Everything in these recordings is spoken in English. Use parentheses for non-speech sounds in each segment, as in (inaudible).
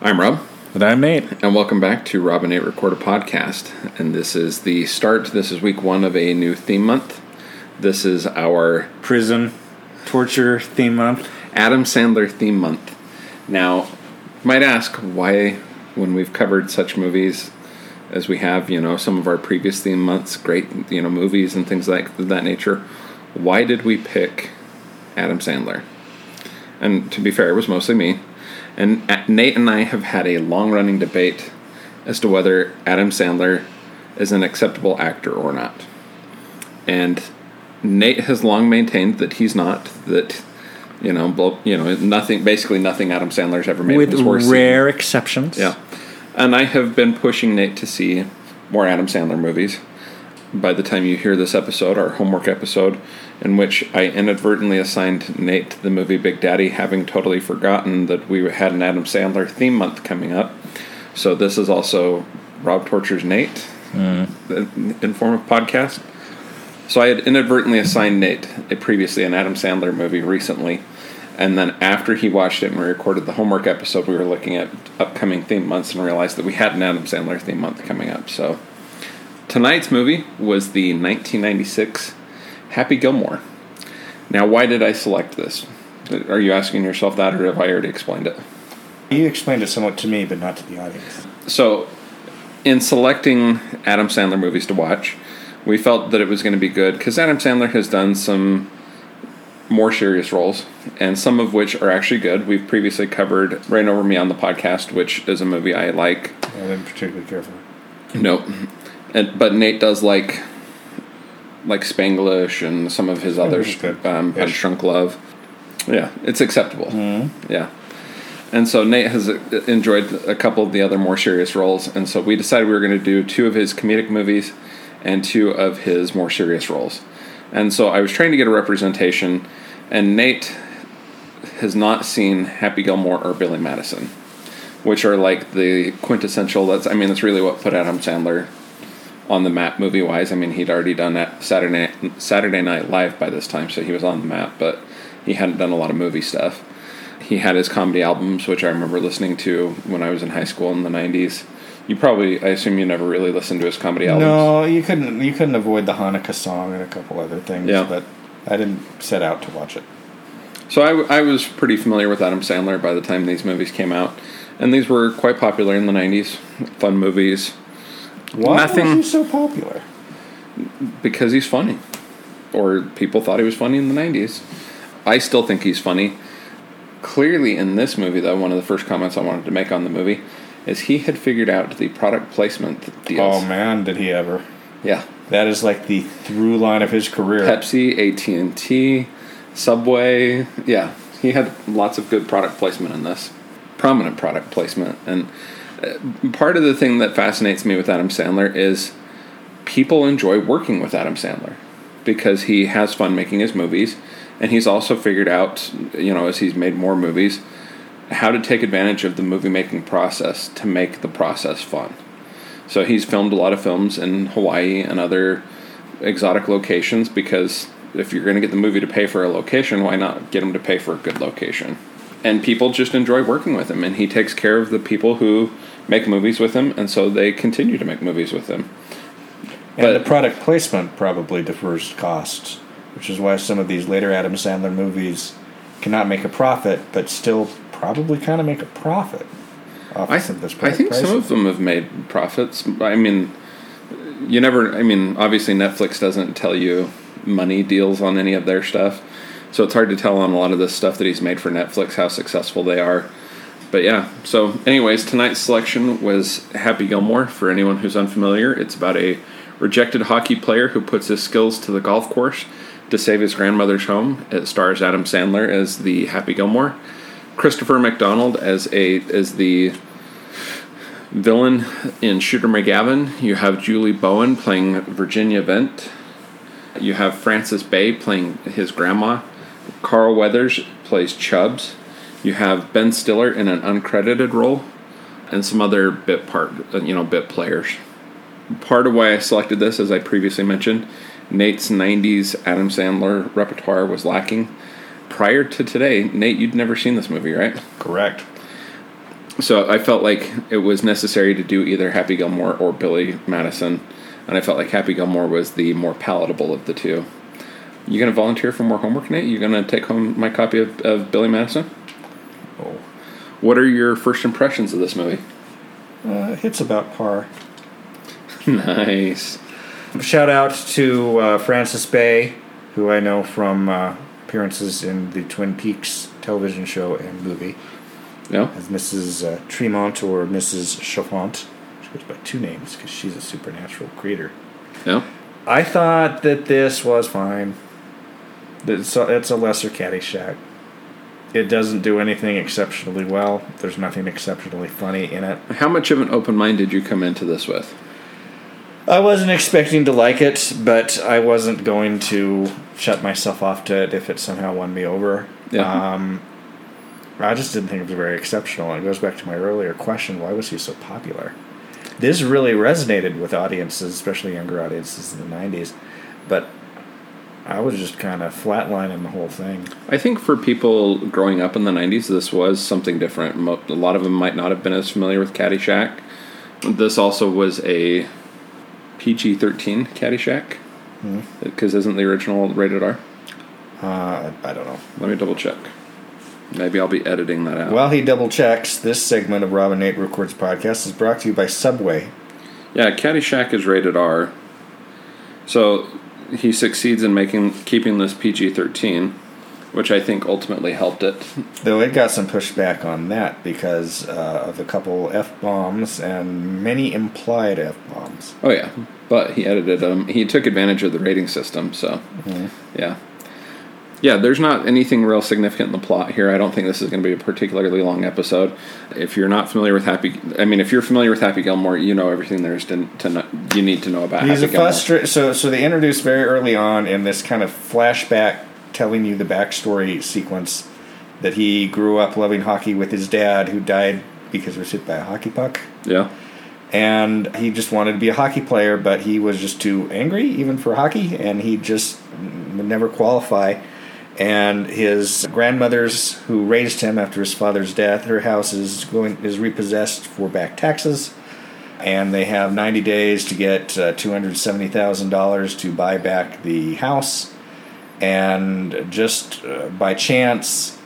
I'm Rob, And I'm Nate. and welcome back to Rob and Nate Record a Podcast. And this is the start, this is week one of a new theme month. This is our Prison torture theme month. Adam Sandler theme month. Now, you might ask why, when we've covered such movies as we have, you know, some of our previous theme months, great, you know, movies and things like that nature, why did we pick Adam Sandler? And to be fair, it was mostly me. And Nate and I have had a long running debate as to whether Adam Sandler is an acceptable actor or not. And Nate has long maintained that he's not, that you know, blo- you know, nothing. Basically, nothing Adam Sandler's ever made With was worth seeing. rare exceptions. Yeah, and I have been pushing Nate to see more Adam Sandler movies. By the time you hear this episode, our homework episode, in which I inadvertently assigned Nate to the movie Big Daddy, having totally forgotten that we had an Adam Sandler theme month coming up. So this is also Rob Torture's Nate in in form of podcast. So I had inadvertently assigned Nate a previously an Adam Sandler movie recently, and then after he watched it and we recorded the homework episode, we were looking at upcoming theme months and realized that we had an Adam Sandler theme month coming up. So tonight's movie was the 1996 Happy Gilmore. Now, why did I select this? Are you asking yourself that, or have I already explained it? You explained it somewhat to me, but not to the audience. So, in selecting Adam Sandler movies to watch, we felt that it was going to be good because Adam Sandler has done some more serious roles, and some of which are actually good. We've previously covered Reign Over Me on the podcast, which is a movie I like. I didn't particularly care for. Nope. And, but Nate does like like Spanglish and some of his others. which. Um, Punch Ish. Drunk Love. Yeah, it's acceptable. Mm-hmm. Yeah. And so Nate has uh, enjoyed a couple of the other more serious roles, and so we decided we were going to do two of his comedic movies and two of his more serious roles. And so I was trying to get a representation, and Nate has not seen Happy Gilmore or Billy Madison, which are like the quintessential. That's I mean that's really what put Adam Sandler on the map movie wise. I mean he'd already done that Saturday Saturday Night Live by this time, so he was on the map, but he hadn't done a lot of movie stuff. He had his comedy albums, which I remember listening to when I was in high school in the '90s. You probably, I assume, you never really listened to his comedy albums. No, you couldn't. You couldn't avoid the Hanukkah song and a couple other things. Yeah. But I didn't set out to watch it. So I was pretty familiar with Adam Sandler by the time these movies came out, and these were quite popular in the '90s. Fun movies Why Nothing- was he so popular? because he's funny, or people thought he was funny in the '90s. I still think he's funny. Clearly, in this movie, though, one of the first comments I wanted to make on the movie is he had figured out the product placement deals. Oh man, did he ever? Yeah, That is like the through line of his career. Pepsi, AT and T, Subway. Yeah, he had lots of good product placement in this, prominent product placement. And Uh, part of the thing that fascinates me with Adam Sandler is people enjoy working with Adam Sandler because he has fun making his movies, and he's also figured out, you know, as he's made more movies, how to take advantage of the movie making process to make the process fun. So he's filmed a lot of films in Hawaii and other exotic locations because if you're going to get the movie to pay for a location, why not get him to pay for a good location? And people just enjoy working with him, and he takes care of the people who make movies with him, and so they continue to make movies with him. And But- the product placement probably defers costs, which is why some of these later Adam Sandler movies cannot make a profit, but still probably kind of make a profit. Off I, of this I think some of them have made profits. I mean, you never. I mean, obviously Netflix doesn't tell you money deals on any of their stuff, so it's hard to tell on a lot of this stuff that he's made for Netflix how successful they are. But yeah. So, anyways, tonight's selection was Happy Gilmore. For anyone who's unfamiliar, it's about a rejected hockey player who puts his skills to the golf course to save his grandmother's home. It stars Adam Sandler as the Happy Gilmore. Christopher McDonald as a as the villain in Shooter McGavin. You have Julie Bowen playing Virginia Venit. You have Frances Bay playing his grandma. Carl Weathers plays Chubbs. You have Ben Stiller in an uncredited role, and some other bit part, uh, you know, bit players. Part of why I selected this, as I previously mentioned, Nate's '90s Adam Sandler repertoire was lacking. Prior to today, Nate, you'd never seen this movie, right? Correct. So I felt like it was necessary to do either Happy Gilmore or Billy Madison, and I felt like Happy Gilmore was the more palatable of the two. You gonna volunteer for more homework, Nate? You gonna take home my copy of, of Billy Madison? Oh, What are your first impressions of this movie? uh, hits about par. (laughs) nice. Shout out to uh, Frances Bay, who I know from uh, appearances in the Twin Peaks television show and movie No. as Mrs. Uh, Tremond or Mrs. Chalfont. She goes by two names because she's a supernatural creator. No. I thought that this was fine. It's a, it's a lesser Caddyshack. It doesn't do anything exceptionally well. There's nothing exceptionally funny in it. How much of an open mind did you come into this with? I wasn't expecting to like it, but I wasn't going to shut myself off to it if it somehow won me over. Yeah. Um, I just didn't think it was very exceptional. And it goes back to my earlier question why was he so popular? This really resonated with audiences, especially younger audiences in the 90s, but I was just kind of flatlining the whole thing. I think for people growing up in the 90s, this was something different. Mo- A lot of them might not have been as familiar with Caddyshack. This also was a PG 13 Caddyshack. Because isn't the original rated R? Uh, I don't know. Let me double check. Maybe I'll be editing that out. While he double checks, this segment of Robin Nate Records podcast is brought to you by Subway. yeah, Caddyshack is rated R. So he succeeds in making keeping this PG 13, which I think ultimately helped it. Though it got some pushback on that because uh, of a couple f bombs and many implied f bombs. Oh yeah, but he edited them. He took advantage of the rating system. So yeah, yeah. There's not anything real significant in the plot here. I don't think this is going to be a particularly long episode. If you're not familiar with Happy, I mean, if you're familiar with Happy Gilmore, you know everything there is to, to know, you need to know about. He's Happy a Gilmore. frustra- so so they introduced very early on in this kind of flashback telling you the backstory sequence that he grew up loving hockey with his dad who died because he was hit by a hockey puck. Yeah, and he just wanted to be a hockey player, but he was just too angry even for hockey, and he just would never qualify. And his grandmother's, who raised him after his father's death, her house is going is repossessed for back taxes, and they have ninety days to get uh, two hundred seventy thousand dollars to buy back the house. And just uh, by chance,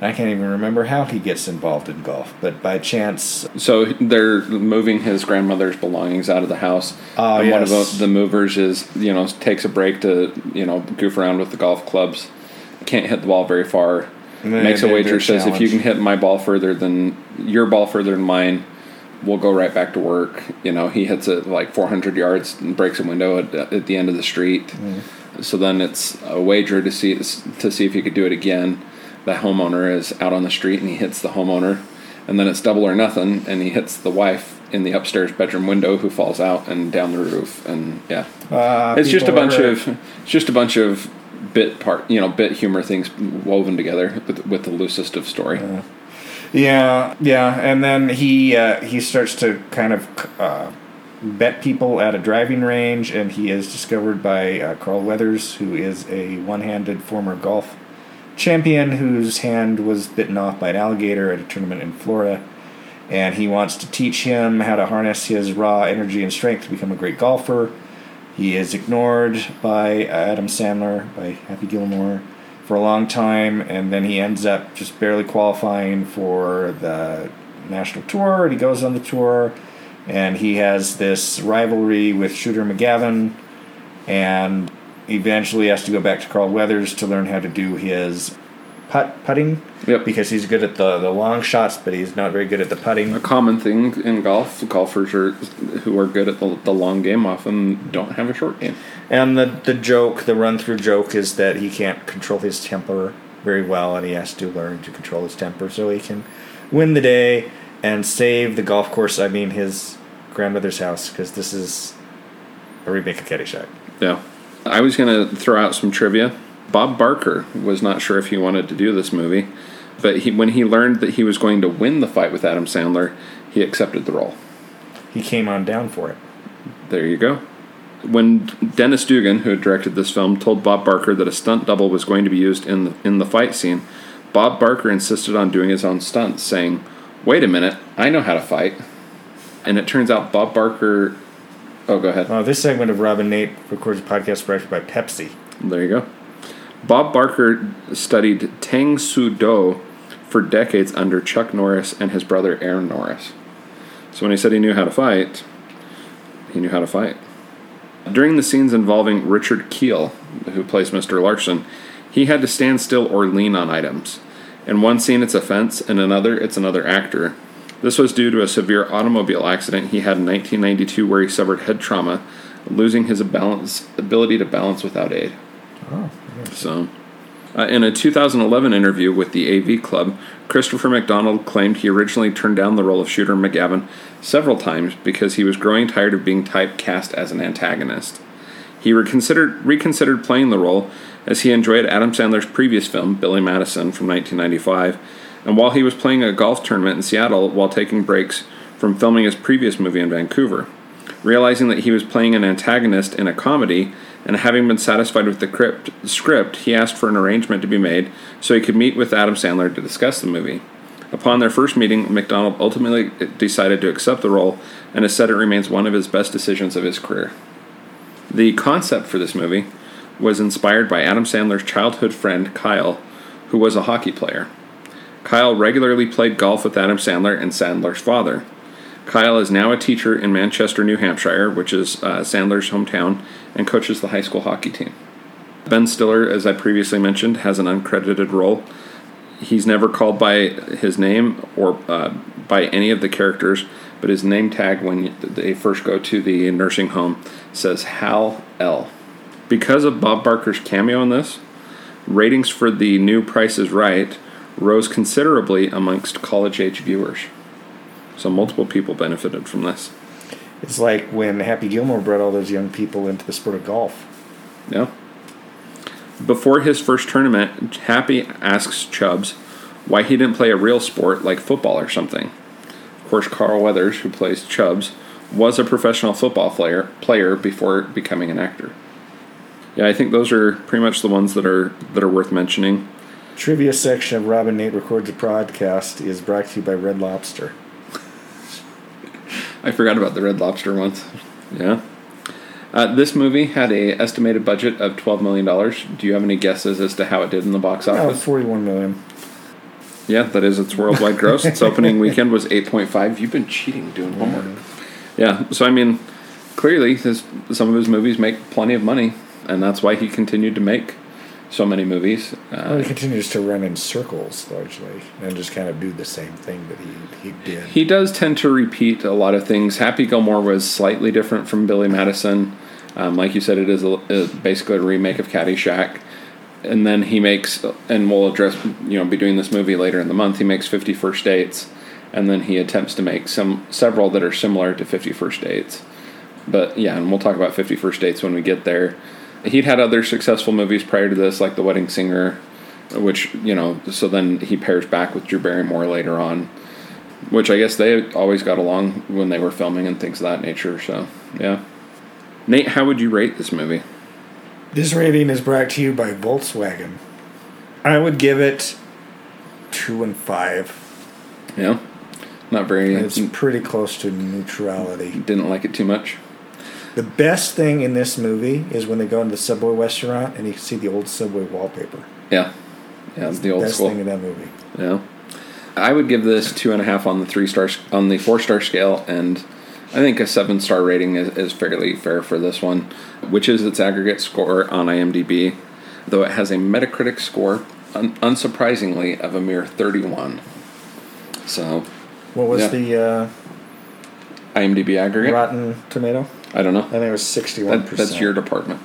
I can't even remember how he gets involved in golf, but by chance, So they're moving his grandmother's belongings out of the house. Oh, and one of the, the movers is, you know, takes a break to, you know, goof around with the golf clubs. Can't hit the ball very far. Then Makes a wager, says, if you can hit my ball further than your ball further than mine, we'll go right back to work. You know, he hits it like 400 yards and breaks a window at, at the end of the street. Mm-hmm. So then it's a wager to see to see if he could do it again. The homeowner is out on the street and he hits the homeowner, and then it's double or nothing, and he hits the wife in the upstairs bedroom window who falls out and down the roof, and yeah, Uh, it's just a bunch of it's just a bunch of bit part you know bit humor things woven together with, with the loosest of story. Yeah, yeah, and then he uh, he starts to kind of uh, bet people at a driving range, and he is discovered by uh, Carl Weathers, who is a one-handed former golf champion whose hand was bitten off by an alligator at a tournament in Florida, and he wants to teach him how to harness his raw energy and strength to become a great golfer. He is ignored by uh, Adam Sandler, by Happy Gilmore, for a long time, and then he ends up just barely qualifying for the national tour. And he goes on the tour, and he has this rivalry with Shooter McGavin, and eventually has to go back to Carl Weathers to learn how to do his putt putting Yep. because he's good at the, the long shots, but he's not very good at the putting. A common thing in golf, golfers are who are good at the, the long game often don't have a short game. And the the joke, the run through joke, is that he can't control his temper very well, and he has to learn to control his temper so he can win the day and save the golf course. I mean, his grandmother's house, because this is a remake of Caddyshack. Yeah. I was going to throw out some trivia. Bob Barker was not sure if he wanted to do this movie, but he, when he learned that he was going to win the fight with Adam Sandler, he accepted the role. He came on down for it. There you go. When Dennis Dugan, who had directed this film, told Bob Barker that a stunt double was going to be used in the, in the fight scene, Bob Barker insisted on doing his own stunts, saying, wait a minute, I know how to fight. And it turns out Bob Barker. Oh, go ahead. Uh, this segment of Robin Nate records a podcast you by Pepsi. There you go. Bob Barker studied Tang Soo Do for decades under Chuck Norris and his brother Aaron Norris. So when he said he knew how to fight, he knew how to fight. During the scenes involving Richard Kiel, who plays Mr. Larson, he had to stand still or lean on items. In one scene, it's a fence, in another, it's another actor. This was due to a severe automobile accident he had in 1992 where he suffered head trauma, losing his balance, ability to balance without aid. Oh, So, uh, in a 2011 interview with the AV Club, Christopher McDonald claimed he originally turned down the role of Shooter McGavin several times because he was growing tired of being typecast as an antagonist. He reconsidered reconsidered playing the role as he enjoyed Adam Sandler's previous film, Billy Madison, from 1995, and while he was playing a golf tournament in Seattle while taking breaks from filming his previous movie in Vancouver. Realizing that he was playing an antagonist in a comedy, and having been satisfied with the crypt, script, he asked for an arrangement to be made so he could meet with Adam Sandler to discuss the movie. Upon their first meeting, McDonald ultimately decided to accept the role and has said it remains one of his best decisions of his career. The concept for this movie was inspired by Adam Sandler's childhood friend Kyle, who was a hockey player. Kyle regularly played golf with Adam Sandler and Sandler's father. Kyle is now a teacher in Manchester, New Hampshire, which is uh, Sandler's hometown, and coaches the high school hockey team. Ben Stiller, as I previously mentioned, has an uncredited role. He's never called by his name or uh, by any of the characters, but his name tag when they first go to the nursing home says Hal L. Because of Bob Barker's cameo in this, ratings for the new Price is Right rose considerably amongst college age viewers. So multiple people benefited from this. It's like when Happy Gilmore brought all those young people into the sport of golf. Yeah. Before his first tournament, Happy asks Chubbs why he didn't play a real sport like football or something. Of course, Carl Weathers, who plays Chubbs, was a professional football player player before becoming an actor. Yeah, I think those are pretty much the ones that are that are worth mentioning. Trivia section of Robin Nate records a podcast is brought to you by Red Lobster. I forgot about the Red Lobster ones. Yeah. Uh, this movie had a estimated budget of twelve million dollars. Do you have any guesses as to how it did in the box office? 41 million. Yeah, that is its worldwide gross. its opening weekend was eight point five. You've been cheating doing homework. Yeah, so I mean, clearly, his, some of his movies make plenty of money, and that's why he continued to make so many movies. Well, Uh, he continues to run in circles largely and just kind of do the same thing that he, he did. he does tend to repeat a lot of things. Happy Gilmore was slightly different from Billy Madison. Um, like you said, it is a, a, basically a remake of Caddyshack. And then he makes, and we'll address, you know, be doing this movie later in the month. He makes Fifty First Dates, and then he attempts to make some several that are similar to Fifty First Dates. But yeah, and we'll talk about Fifty First Dates when we get there. He'd had other successful movies prior to this, like The Wedding Singer, which you know. So then he pairs back with Drew Barrymore later on, which I guess they always got along when they were filming and things of that nature. So yeah, Nate, how would you rate this movie? This rating is brought to you by Volkswagen. I would give it two and five. Yeah, not very. It's pretty close to neutrality. didn't like it too much. The best thing in this movie is when they go into the Subway restaurant and you can see the old Subway wallpaper. Yeah, yeah, it's the old best school. thing in that movie. Yeah, I would give this two and a half on the three stars on the four star scale, and I think a seven star rating is, is fairly fair for this one, which is its aggregate score on IMDb, though it has a Metacritic score, un- unsurprisingly, of a mere thirty one. So, What was Yeah. the uh, IMDb aggregate. Rotten Tomato? I don't know. I think it was sixty-one That, percent. that's your department.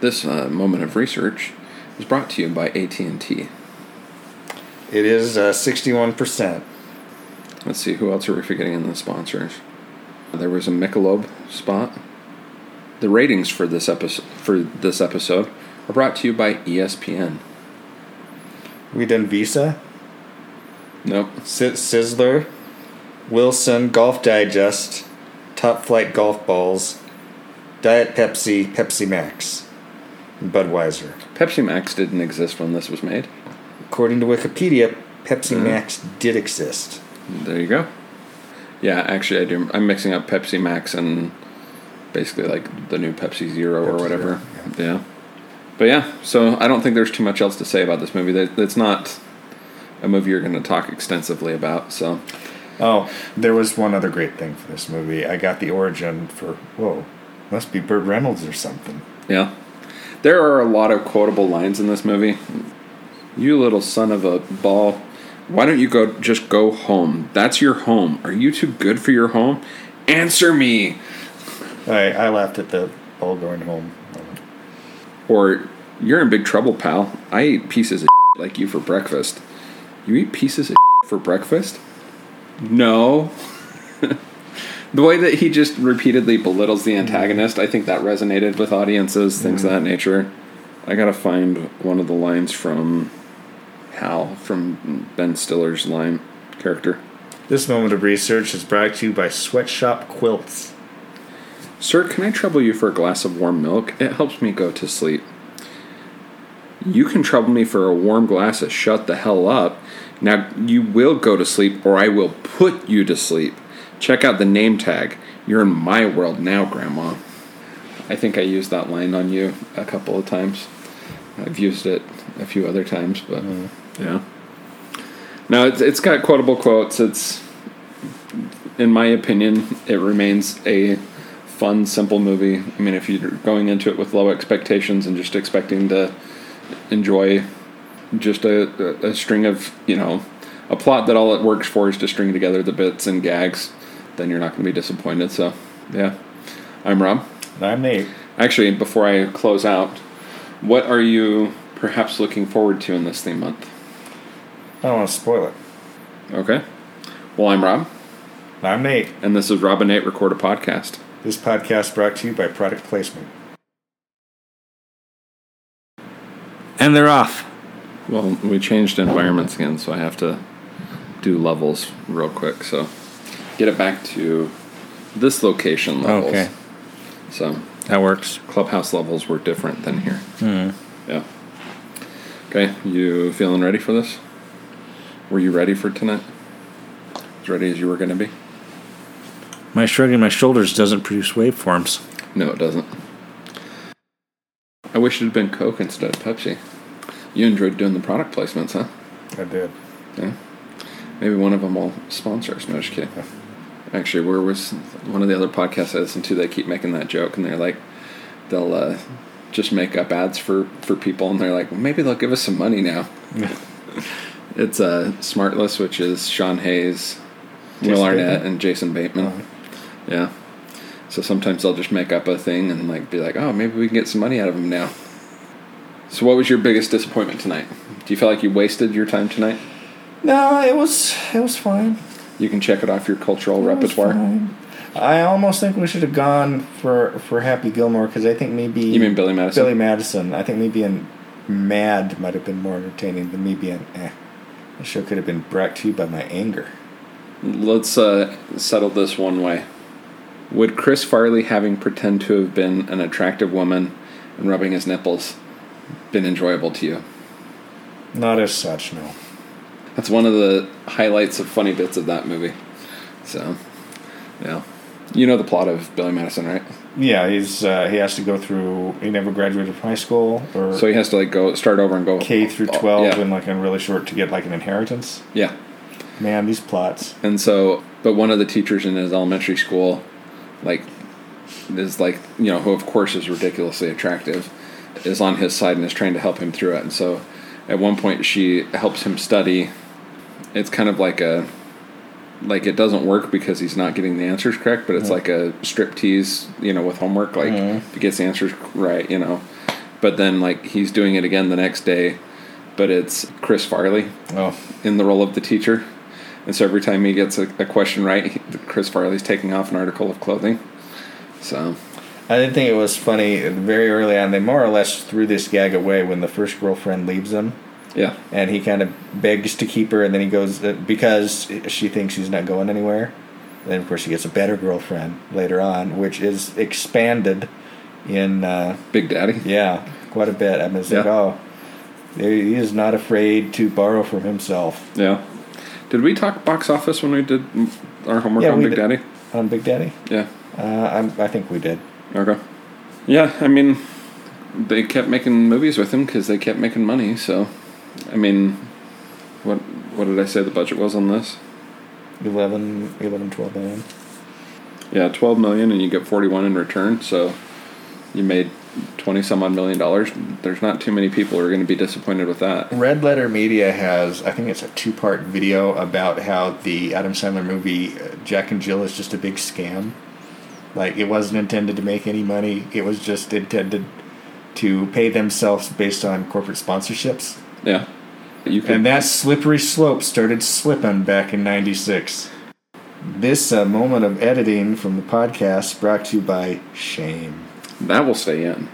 This uh, moment of research is brought to you by AT and T. It is uh, sixty-one percent. Let's see who else are we forgetting in the sponsors. There was a Michelob spot. The ratings for this episode for this episode are brought to you by ESPN. We done Visa, Nope. Si- Sizzler, Wilson Golf Digest, Top-Flite Golf Balls, Diet Pepsi, Pepsi Max, and Budweiser. Pepsi Max didn't exist when this was made. According to Wikipedia, Pepsi. Max did exist. There you go. Yeah, actually, I do. I'm mixing up Pepsi Max and basically like the new Pepsi Zero or whatever. Zero, yeah. But yeah, so I don't think there's too much else to say about this movie. It's not a movie you're going to talk extensively about. So Oh, there was one other great thing for this movie. I got the origin for whoa, must be Burt Reynolds or something. yeah, there are a lot of quotable lines in this movie. You little son of a ball. Why don't you go just go home? That's your home. Are you too good for your home? Answer me. I I laughed at the ball going home. Moment. Or you're in big trouble, pal. I eat pieces of (laughs) like you for breakfast. You eat pieces of (laughs) for breakfast? No. (laughs) the way that he just repeatedly belittles the antagonist, I think that resonated with audiences, things of that nature. I gotta find one of the lines from Hal from Ben Stiller's line character. This moment of research is brought to you by Sweatshop Quilts. Sir, can I trouble you for a glass of warm milk? It helps me go to sleep. You can trouble me for a warm glass of shut the hell up. Now you will go to sleep or I will put you to sleep. Check out the name tag. You're in my world now, Grandma. I think I used that line on you a couple of times. I've used it a few other times, but mm-hmm. yeah. Now it's, it's got quotable quotes. It's, in my opinion, it remains a fun, simple movie. I mean, if you're going into it with low expectations and just expecting to enjoy just a, a, a string of, you know, a plot that all it works for is to string together the bits and gags, then you're not going to be disappointed. So, yeah. I'm Rob. I'm Nate. Actually, before I close out, what are you perhaps looking forward to in this theme month? I don't want to spoil it. Okay. Well, I'm Rob, I'm Nate. and this is Rob and Nate Record a Podcast. This podcast brought to you by Product Placement. And they're off. Well, we changed environments again, so I have to do levels real quick. So, get it back to this location levels. Okay. So, That works. clubhouse levels were different than here. Mm-hmm. Yeah. Okay, you feeling ready for this? Were you ready for tonight? As ready as you were going to be? My shrugging my shoulders doesn't produce waveforms. No, it doesn't. I wish it had been Coke instead of Pepsi. You enjoyed doing the product placements, huh? I did. Yeah. Maybe one of them will sponsor us. No, just kidding. Actually, where was one of the other podcasts I listen to? They keep making that joke, and they're like, they'll uh, just make up ads for for people, and they're like, well, maybe they'll give us some money now. (laughs) it's uh, Smartless, which is Sean Hayes, Will Arnett, Bateman? and Jason Bateman. Uh-huh. Yeah. So sometimes they'll just make up a thing and like be like, oh, maybe we can get some money out of them now. So, what was your biggest disappointment tonight? Do you feel like you wasted your time tonight? No, it was it was fine. You can check it off your cultural It was repertoire. fine. I almost think we should have gone for for Happy Gilmore because I think maybe You mean Billy Madison? Billy Madison. I think me being mad might have been more entertaining than me being eh. The show could have been brought to you by my anger. Let's uh, settle this one way. Would Chris Farley having pretend to have been an attractive woman and rubbing his nipples been enjoyable to you? Not as such, no. That's one of the highlights of funny bits of that movie. So, yeah. You know the plot of Billy Madison, right? Yeah, he's uh, he has to go through. He never graduated from high school or So he has to like go start over and go K through twelve, Yeah. and like in really short to get like an inheritance. yeah. Man, these plots. And so, but one of the teachers in his elementary school, like, is like, you know, who of course is ridiculously attractive, is on his side and is trying to help him through it. And so, at one point, she helps him study. It's kind of like a, like it doesn't work because he's not getting the answers correct, but it's like a strip tease, you know, with homework. Like if he gets the answers right, you know, but then like he's doing it again the next day, but it's Chris Farley Oh, in the role of the teacher. And so every time he gets a, a question right, he, Chris Farley's taking off an article of clothing. So, I did think it was funny. Very early on, they more or less threw this gag away when the first girlfriend leaves him, yeah. and he kind of begs to keep her, and then he goes uh, because she thinks he's not going anywhere. Then of course he gets a better girlfriend later on, which is expanded in uh, Big Daddy. yeah quite a bit. I mean, it's like oh, he is not afraid to borrow from himself. Yeah. Did we talk box office when we did our homework Yeah, on Big did. Daddy? On Big Daddy? Yeah. Uh, I'm, I think we did. Okay. Yeah, I mean, they kept making movies with him because they kept making money. So, I mean, what what did I say the budget was on this? 11, 11 12 million. Yeah, twelve million, and you get forty one in return. So, you made twenty some odd million dollars. There's not too many people who are going to be disappointed with that. Red Letter Media has, I think it's a two part video about how the Adam Sandler movie uh, Jack and Jill is just a big scam. Like, it wasn't intended to make any money, it was just intended to pay themselves based on corporate sponsorships. Yeah, you could. And that slippery slope started slipping back in 96. This uh, moment of editing from the podcast brought to you by Shame. that will stay in.